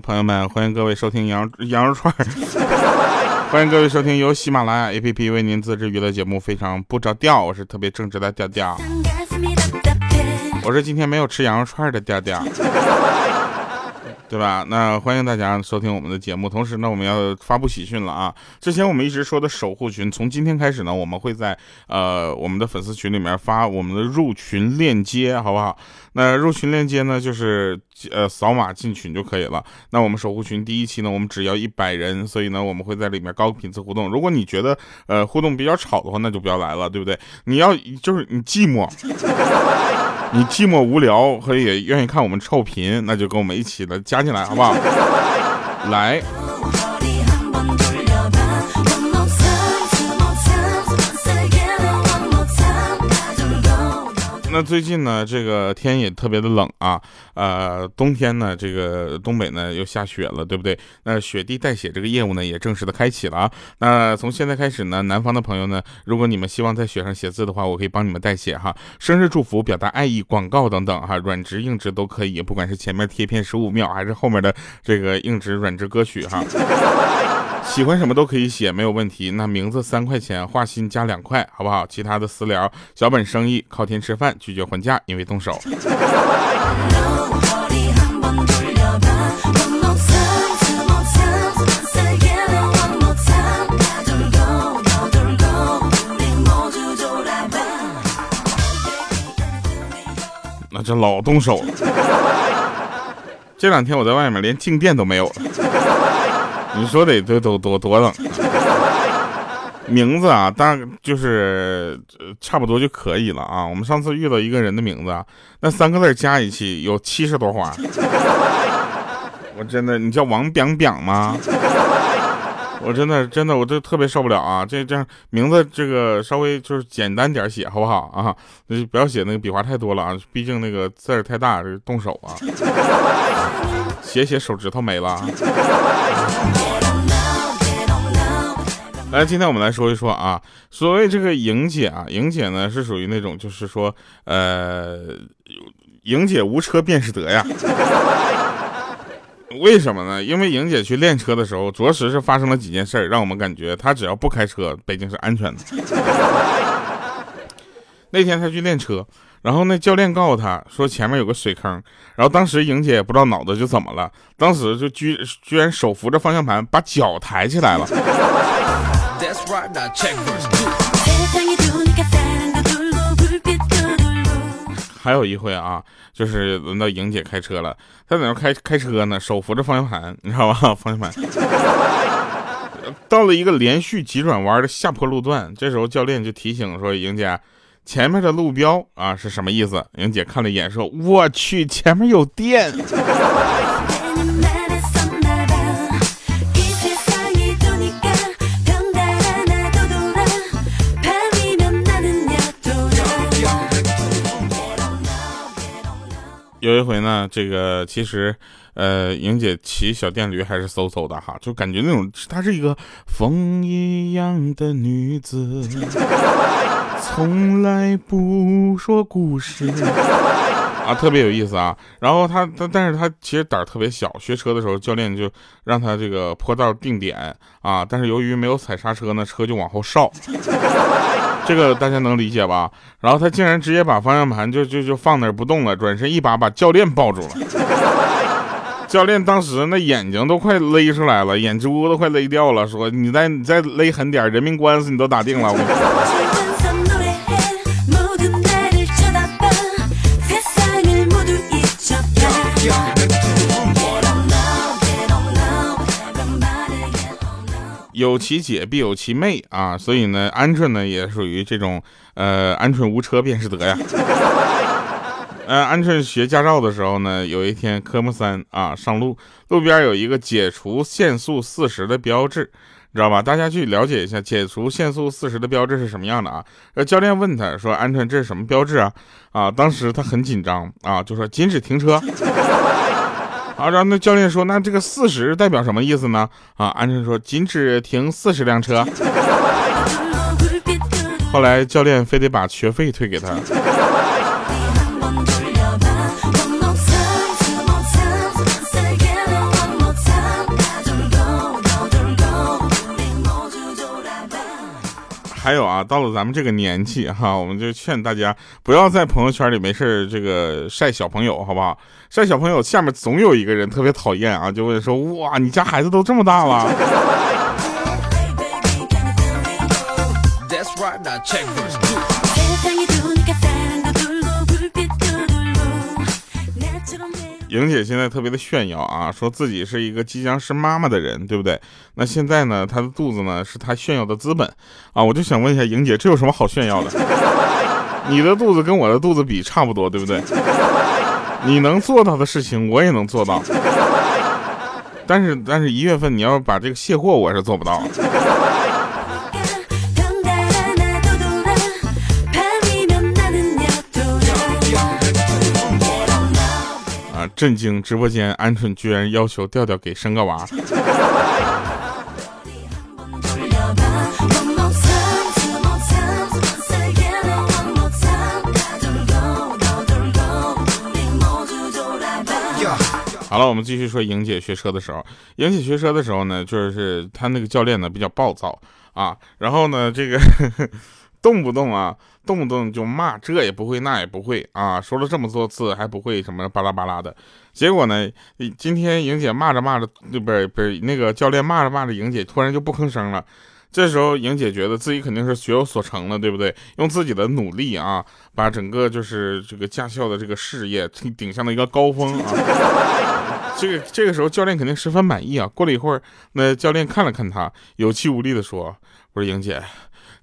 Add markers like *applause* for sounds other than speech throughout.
朋友们，欢迎各位收听羊羊肉串儿，*laughs* 欢迎各位收听由喜马拉雅 APP 为您自制娱乐节目《非常不着调》，我是特别正直的调调，我是今天没有吃羊肉串的调调。对吧？那欢迎大家收听我们的节目。同时呢，我们要发布喜讯了啊！之前我们一直说的守护群，从今天开始呢，我们会在呃我们的粉丝群里面发我们的入群链接，好不好？那入群链接呢，就是呃扫码进群就可以了。那我们守护群第一期呢，我们只要一百人，所以呢，我们会在里面高频次互动。如果你觉得呃互动比较吵的话，那就不要来了，对不对？你要就是你寂寞。你寂寞无聊，和也愿意看我们臭贫，那就跟我们一起的加进来，好不好？来。那最近呢，这个天也特别的冷啊，呃，冬天呢，这个东北呢又下雪了，对不对？那雪地代写这个业务呢也正式的开启了啊。那从现在开始呢，南方的朋友呢，如果你们希望在雪上写字的话，我可以帮你们代写哈，生日祝福、表达爱意、广告等等哈，软植硬植都可以，不管是前面贴片十五秒，还是后面的这个硬植软植歌曲哈。喜欢什么都可以写，没有问题。那名字三块钱，画心加两块，好不好？其他的私聊，小本生意，靠天吃饭，拒绝还价，因为动手。那这老动手了。这两天我在外面连静电都没有了。你说得多多多多冷？名字啊，大就是差不多就可以了啊。我们上次遇到一个人的名字，那三个字加一起有七十多花。*laughs* 我真的，你叫王表表吗？我真的真的，我这特别受不了啊！这这样名字这个稍微就是简单点写好不好啊？那就不要写那个笔画太多了啊，毕竟那个字儿太大，这动手啊。写写手指头没了。来，今天我们来说一说啊，所谓这个莹姐啊，莹姐呢是属于那种就是说，呃，莹姐无车便是德呀。为什么呢？因为莹姐去练车的时候，着实是发生了几件事，让我们感觉她只要不开车，北京是安全的。*laughs* 那天她去练车。然后那教练告诉她说前面有个水坑，然后当时莹姐也不知道脑子就怎么了，当时就居居然手扶着方向盘把脚抬起来了。还有一回啊，就是轮到莹姐开车了，她在那开开车呢，手扶着方向盘，你知道吧？*laughs* 方向盘到了一个连续急转弯的下坡路段，这时候教练就提醒说莹姐。前面的路标啊是什么意思？莹姐看了一眼，说：“我去，前面有电。”有一回呢，这个其实，呃，莹姐骑小电驴还是嗖嗖的哈，就感觉那种她是一个风一样的女子。*laughs* 从来不说故事啊，特别有意思啊。然后她，她，但是她其实胆儿特别小。学车的时候，教练就让她这个坡道定点啊，但是由于没有踩刹车呢，车就往后稍。这个大家能理解吧？然后他竟然直接把方向盘就就就放那儿不动了，转身一把把教练抱住了。教练当时那眼睛都快勒出来了，眼珠都快勒掉了，说：“你再你再勒狠点，人命官司你都打定了。”我。有其姐必有其妹啊，所以呢，鹌鹑呢也属于这种，呃，鹌鹑无车便是德呀。*laughs* 呃，鹌鹑学驾照的时候呢，有一天科目三啊，上路，路边有一个解除限速四十的标志，你知道吧？大家去了解一下解除限速四十的标志是什么样的啊？呃，教练问他说：“鹌鹑，这是什么标志啊？”啊，当时他很紧张啊，就说：“禁止停车。” *laughs* 啊，然后那教练说：“那这个四十代表什么意思呢？”啊，安生说：“禁止停四十辆车。*laughs* ”后来教练非得把学费退给他。还有啊，到了咱们这个年纪哈，我们就劝大家不要在朋友圈里没事这个晒小朋友，好不好？晒小朋友下面总有一个人特别讨厌啊，就会说哇，你家孩子都这么大了。莹姐现在特别的炫耀啊，说自己是一个即将是妈妈的人，对不对？那现在呢，她的肚子呢是她炫耀的资本啊！我就想问一下莹姐，这有什么好炫耀的？你的肚子跟我的肚子比差不多，对不对？你能做到的事情，我也能做到。但是，但是一月份你要把这个卸货，我是做不到。震惊！直播间鹌鹑居然要求调调给生个娃。好了，我们继续说莹姐学车的时候。莹姐学车的时候呢，就是她那个教练呢比较暴躁啊，然后呢这个动不动啊。动不动就骂，这也不会，那也不会啊！说了这么多次还不会什么巴拉巴拉的，结果呢，今天莹姐骂着骂着，不是不是那个教练骂着骂着，莹姐突然就不吭声了。这时候莹姐觉得自己肯定是学有所成了，对不对？用自己的努力啊，把整个就是这个驾校的这个事业顶上了一个高峰啊！*laughs* 这个这个时候教练肯定十分满意啊。过了一会儿，那教练看了看他，有气无力的说：“我说莹姐，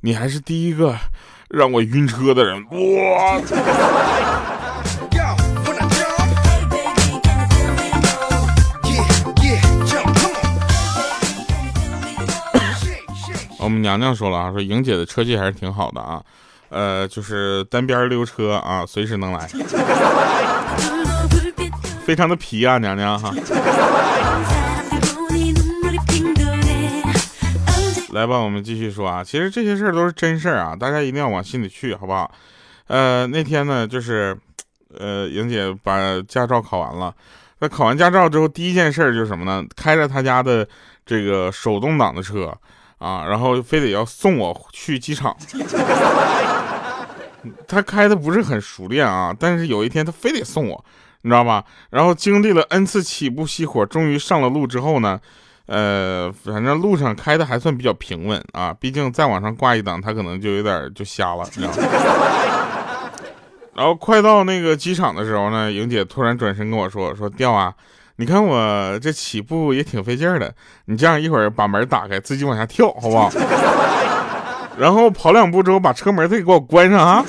你还是第一个。”让我晕车的人，哇！我们娘娘说了啊，说莹姐的车技还是挺好的啊，呃，就是单边溜车啊，随时能来，*laughs* 非常的皮啊，娘娘哈。来吧，我们继续说啊。其实这些事儿都是真事儿啊，大家一定要往心里去，好不好？呃，那天呢，就是，呃，莹姐把驾照考完了。那考完驾照之后，第一件事儿就是什么呢？开着她家的这个手动挡的车啊，然后非得要送我去机场。*laughs* 他开的不是很熟练啊，但是有一天他非得送我，你知道吧？然后经历了 n 次起步熄火，终于上了路之后呢？呃，反正路上开的还算比较平稳啊，毕竟再往上挂一档，他可能就有点就瞎了，知道吗？然后快到那个机场的时候呢，莹姐突然转身跟我说：“说调啊，你看我这起步也挺费劲的，你这样一会儿把门打开，自己往下跳，好不好？然后跑两步之后，把车门再给我关上啊。”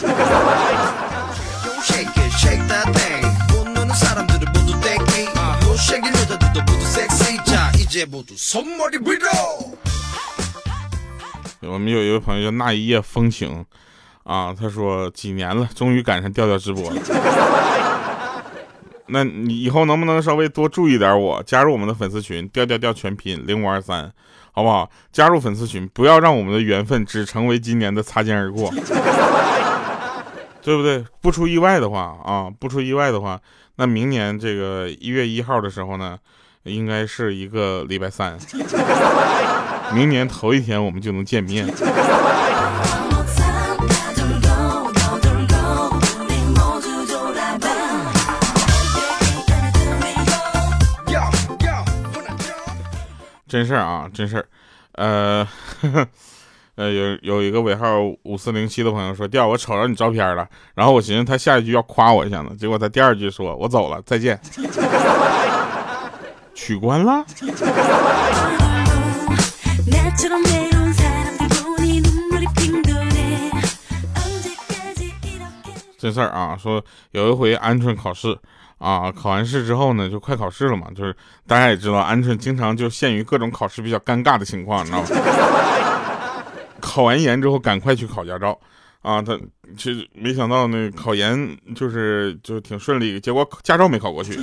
*laughs* 我们有一位朋友叫那一夜风情啊，他说几年了，终于赶上调调直播了。*laughs* 那你以后能不能稍微多注意点我，加入我们的粉丝群，调调调全拼零五二三，好不好？加入粉丝群，不要让我们的缘分只成为今年的擦肩而过，*laughs* 对不对？不出意外的话啊，不出意外的话，那明年这个一月一号的时候呢？应该是一个礼拜三，明年头一天我们就能见面。真事儿啊，真事儿，呃，*laughs* 呃，有有一个尾号五四零七的朋友说，调我瞅着你照片了，然后我寻思他下一句要夸我一下呢，结果他第二句说我走了，再见。取关了。这事儿啊，说有一回鹌鹑考试啊，考完试之后呢，就快考试了嘛，就是大家也知道，鹌鹑经常就陷于各种考试比较尴尬的情况，你知道吗？*laughs* 考完研之后，赶快去考驾照啊！他其实没想到那考研就是就挺顺利，结果驾照没考过去。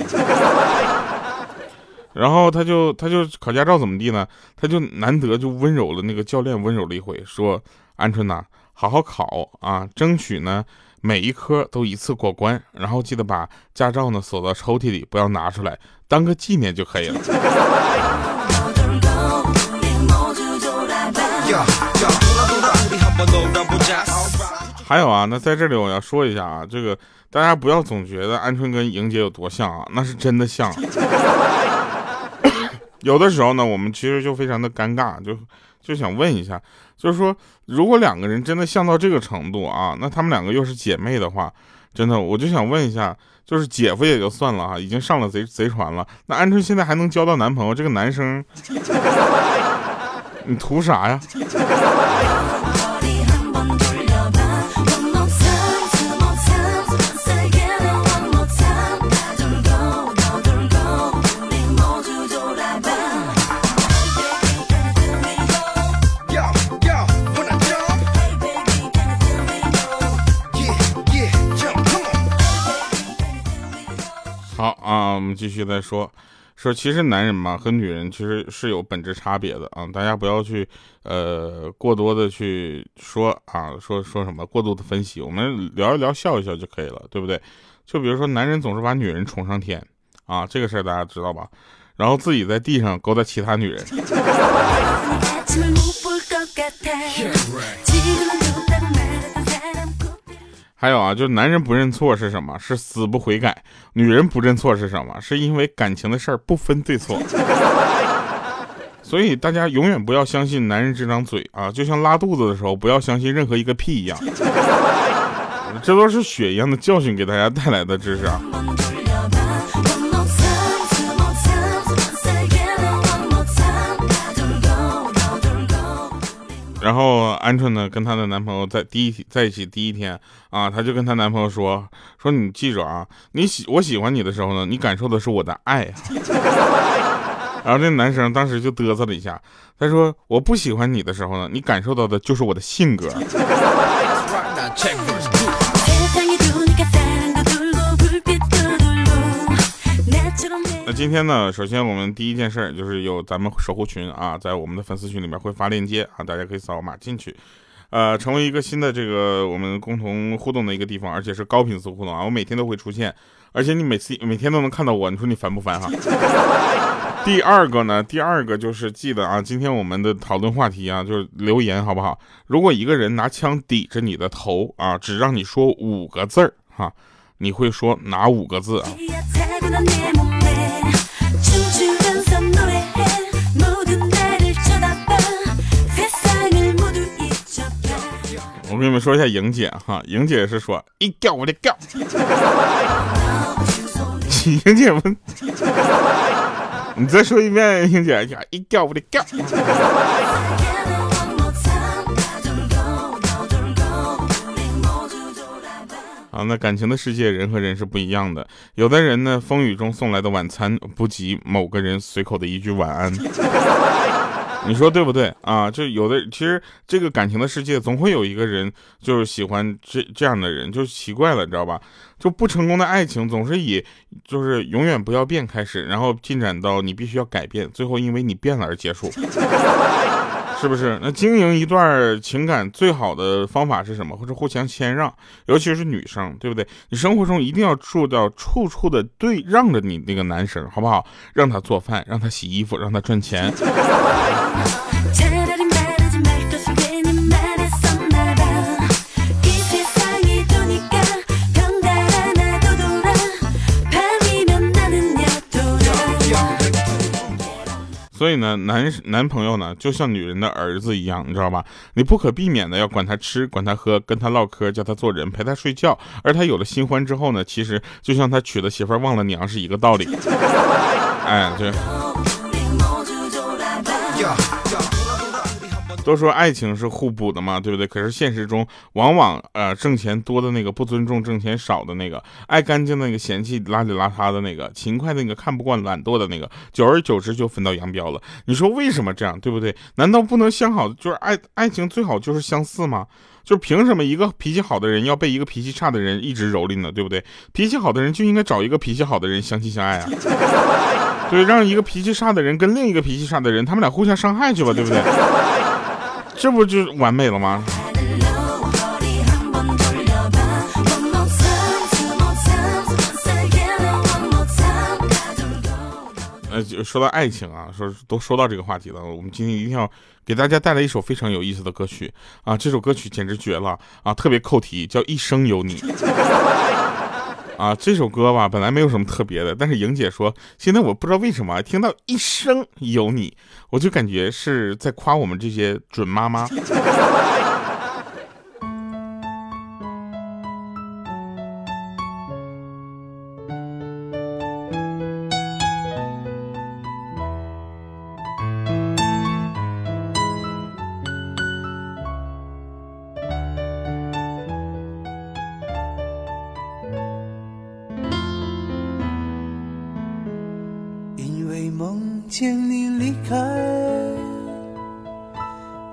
然后他就他就考驾照怎么地呢？他就难得就温柔了那个教练温柔了一回，说：“鹌鹑呐，好好考啊，争取呢每一科都一次过关，然后记得把驾照呢锁到抽屉里，不要拿出来，当个纪念就可以了。”还有啊，那在这里我要说一下啊，这个大家不要总觉得鹌鹑跟莹姐有多像啊，那是真的像。有的时候呢，我们其实就非常的尴尬，就就想问一下，就是说，如果两个人真的像到这个程度啊，那他们两个又是姐妹的话，真的，我就想问一下，就是姐夫也就算了哈，已经上了贼贼船了，那鹌鹑现在还能交到男朋友，这个男生，你图啥呀？我们继续再说，说其实男人嘛和女人其实是有本质差别的啊，大家不要去呃过多的去说啊，说说什么过度的分析，我们聊一聊笑一笑就可以了，对不对？就比如说男人总是把女人宠上天啊，这个事儿大家知道吧？然后自己在地上勾搭其他女人。*laughs* 还有啊，就是男人不认错是什么？是死不悔改。女人不认错是什么？是因为感情的事儿不分对错。所以大家永远不要相信男人这张嘴啊，就像拉肚子的时候不要相信任何一个屁一样。这都是血一样的教训给大家带来的知识啊。然后鹌鹑呢，跟她的男朋友在第一在一起第一天啊，她就跟她男朋友说说你记着啊，你喜我喜欢你的时候呢，你感受的是我的爱。*laughs* 然后这男生当时就嘚瑟了一下，他说我不喜欢你的时候呢，你感受到的就是我的性格。今天呢，首先我们第一件事就是有咱们守护群啊，在我们的粉丝群里面会发链接啊，大家可以扫码进去，呃，成为一个新的这个我们共同互动的一个地方，而且是高频次互动啊，我每天都会出现，而且你每次每天都能看到我，你说你烦不烦哈？第二个呢，第二个就是记得啊，今天我们的讨论话题啊，就是留言好不好？如果一个人拿枪抵着你的头啊，只让你说五个字儿哈，你会说哪五个字啊？我跟你们说一下莹姐哈，莹姐是说一叫我的叫，莹姐问，*laughs* 你再说一遍，莹姐一叫我的叫。啊，那感情的世界，人和人是不一样的。有的人呢，风雨中送来的晚餐不及某个人随口的一句晚安。你说对不对啊？就有的，其实这个感情的世界，总会有一个人就是喜欢这这样的人，就奇怪了，你知道吧？就不成功的爱情总是以就是永远不要变开始，然后进展到你必须要改变，最后因为你变了而结束。*laughs* 是不是？那经营一段情感最好的方法是什么？或者互相谦让，尤其是女生，对不对？你生活中一定要做到处处的对让着你那个男生，好不好？让他做饭，让他洗衣服，让他赚钱。*laughs* 所以呢，男男朋友呢，就像女人的儿子一样，你知道吧？你不可避免的要管他吃，管他喝，跟他唠嗑，叫他做人，陪他睡觉。而他有了新欢之后呢，其实就像他娶了媳妇忘了娘是一个道理。哎，对。都说爱情是互补的嘛，对不对？可是现实中，往往呃挣钱多的那个不尊重挣钱少的那个，爱干净的那个嫌弃邋里邋遢的那个，勤快的那个看不惯懒惰的那个，久而久之就分道扬镳了。你说为什么这样，对不对？难道不能相好？就是爱爱情最好就是相似吗？就凭什么一个脾气好的人要被一个脾气差的人一直蹂躏呢？对不对？脾气好的人就应该找一个脾气好的人相亲相爱啊！*laughs* 对，让一个脾气差的人跟另一个脾气差的人，他们俩互相伤害去吧，对不对？这不就完美了吗？呃，就说到爱情啊，说都说到这个话题了，我们今天一定要给大家带来一首非常有意思的歌曲啊！这首歌曲简直绝了啊，特别扣题，叫《一生有你》啊！这首歌吧，本来没有什么特别的，但是莹姐说，现在我不知道为什么听到《一生有你》，我就感觉是在夸我们这些准妈妈。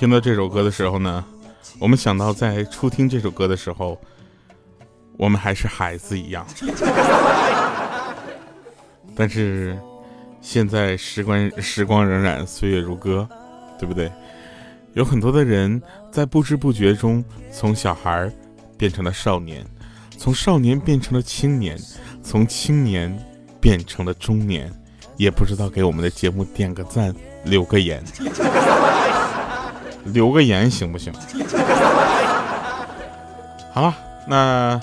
听到这首歌的时候呢，我们想到在初听这首歌的时候，我们还是孩子一样。*laughs* 但是现在时光时光荏苒，岁月如歌，对不对？有很多的人在不知不觉中从小孩变成了少年，从少年变成了青年，从青年变成了中年，也不知道给我们的节目点个赞，留个言。*laughs* 留个言行不行？*laughs* 好了，那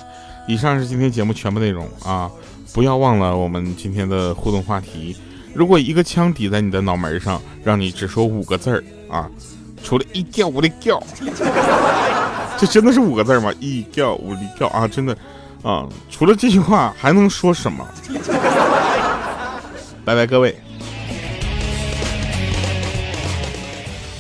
以上是今天节目全部内容啊！不要忘了我们今天的互动话题。如果一个枪抵在你的脑门上，让你只说五个字儿啊，除了一吊五的吊，*laughs* 这真的是五个字吗？一吊五的吊啊，真的啊！除了这句话还能说什么？拜拜，各位。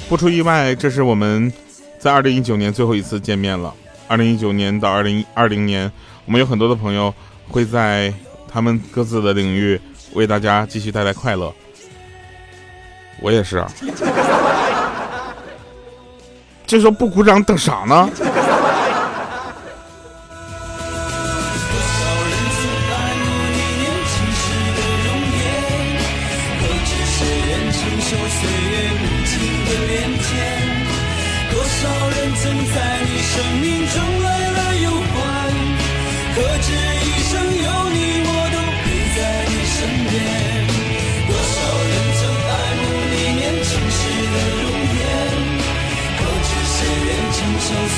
不出意外，这是我们在二零一九年最后一次见面了。二零一九年到二零二零年，我们有很多的朋友会在他们各自的领域为大家继续带来快乐。我也是啊，*laughs* 这时候不鼓掌等啥呢？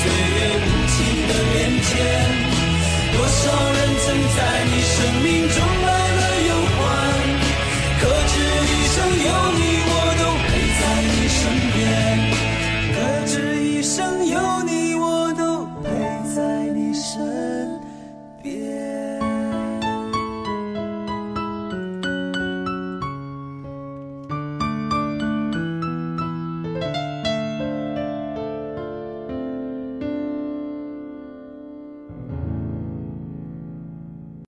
岁月无情的变迁，多少人曾在你生命中。